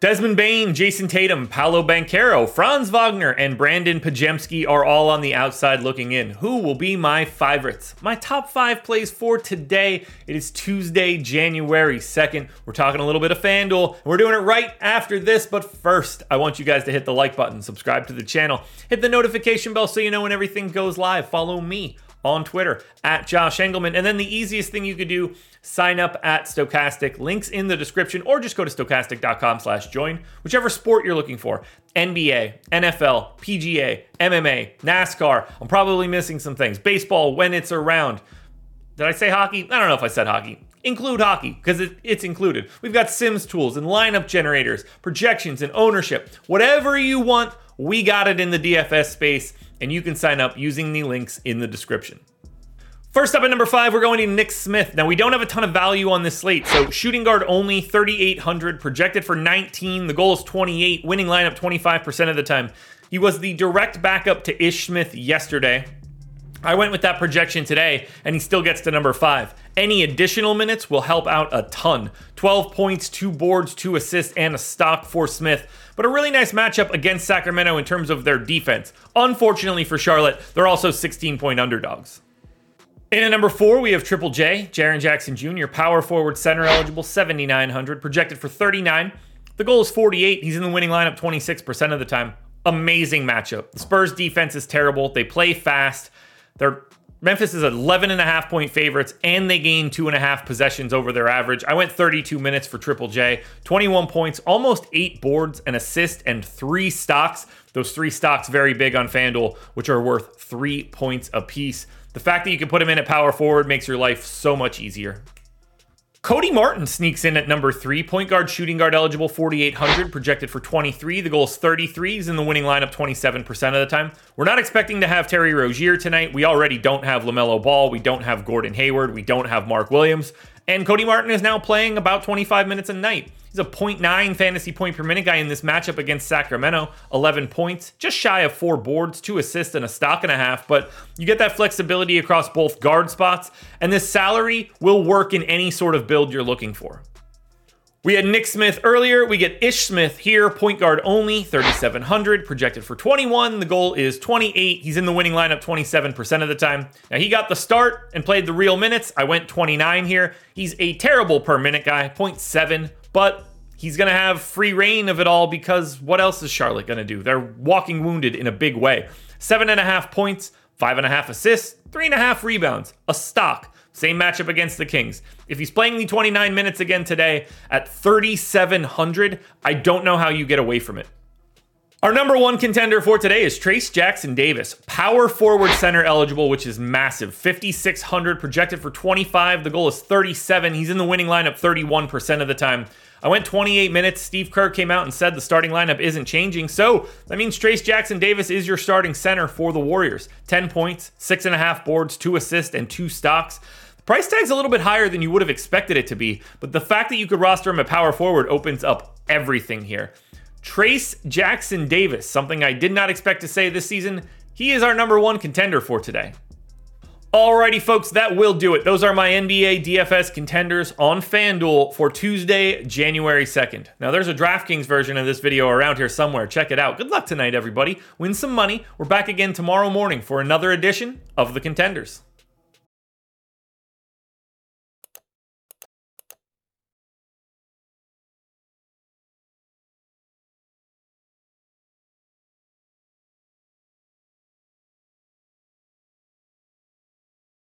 Desmond Bane, Jayson Tatum, Paolo Banchero, Franz Wagner, and Brandin Podziemski are all on the outside looking in. Who will be my favorites? My top five plays for today. It is Tuesday, January 2nd. We're talking a little bit of FanDuel, and we're doing it right after this. But first, I want you guys to hit the like button, subscribe to the channel, hit the notification bell so you know when everything goes live. Follow me on Twitter at Josh Engleman. And then the easiest thing you could do, sign up at Stokastic. Links in the description, or just go to stokastic.com slash join, whichever sport you're looking for. NBA, NFL, PGA, MMA, NASCAR. I'm probably missing some things. Baseball when it's around. Did I say hockey? I don't know if I said hockey. Include hockey because it, it's included. We've got Sims tools and lineup generators, projections and ownership. Whatever you want, we got it in the DFS space and you can sign up using the links in the description. First up at number five, we're going to Nick Smith. Now, we don't have a ton of value on this slate, so shooting guard only, 3,800, projected for 19. The goal is 28, winning lineup 25% of the time. He was the direct backup to Ish Smith yesterday. I went with that projection today, and he still gets to number five. Any additional minutes will help out a ton. 12 points, two boards, two assists, and a stock for Smith. But a really nice matchup against Sacramento in terms of their defense. Unfortunately for Charlotte, they're also 16 point underdogs. In at number four, we have Triple J, Jaren Jackson Jr., power forward center eligible, 7,900, projected for 39. The goal is 48. He's in the winning lineup 26% of the time. Amazing matchup. The Spurs defense is terrible. They play fast. They're Memphis is 11 and a half point favorites, and they gain two and a half possessions over their average. I went 32 minutes for Triple J, 21 points, almost eight boards, an assist, and three stocks. Those three stocks very big on FanDuel, which are worth three points apiece. The fact that you can put him in at power forward makes your life so much easier. Cody Martin sneaks in at number three. Point guard, shooting guard eligible, 4,800, projected for 23. The goal is 33. He's in the winning lineup 27% of the time. We're not expecting to have Terry Rozier tonight. We already don't have LaMelo Ball. We don't have Gordon Hayward. We don't have Mark Williams. And Cody Martin is now playing about 25 minutes a night. He's a 0.9 fantasy point per minute guy in this matchup against Sacramento. 11 points, just shy of four boards, two assists, and a stock and a half. But you get that flexibility across both guard spots, and this salary will work in any sort of build you're looking for. We had Nick Smith earlier. We get Ish Smith here, point guard only, 3,700, projected for 21. The goal is 28. He's in the winning lineup 27% of the time. Now, he got the start and played the real minutes. I went 29 here. He's a terrible per minute guy, 0.7, but he's going to have free reign of it all because what else is Charlotte going to do? They're walking wounded in a big way. Seven and a half points, five and a half assists, three and a half rebounds, a stock. Same matchup against the Kings. If he's playing the 29 minutes again today at 3,700, I don't know how you get away from it. Our number one contender for today is Trayce Jackson Davis, power forward center eligible, which is massive. 5,600 projected for 25. The goal is 37. He's in the winning lineup 31% of the time. I went 28 minutes. Steve Kerr came out and said the starting lineup isn't changing. So that means Trayce Jackson Davis is your starting center for the Warriors. 10 points, six and a half boards, two assists, and two stocks. The price tag's a little bit higher than you would have expected it to be, but the fact that you could roster him at power forward opens up everything here. Trayce Jackson Davis, something I did not expect to say this season. He is our number one contender for today. Alrighty, folks, that will do it. Those are my NBA DFS contenders on FanDuel for Tuesday, January 2nd. Now, there's a DraftKings version of this video around here somewhere. Check it out. Good luck tonight, everybody. Win some money. We're back again tomorrow morning for another edition of the Contenders.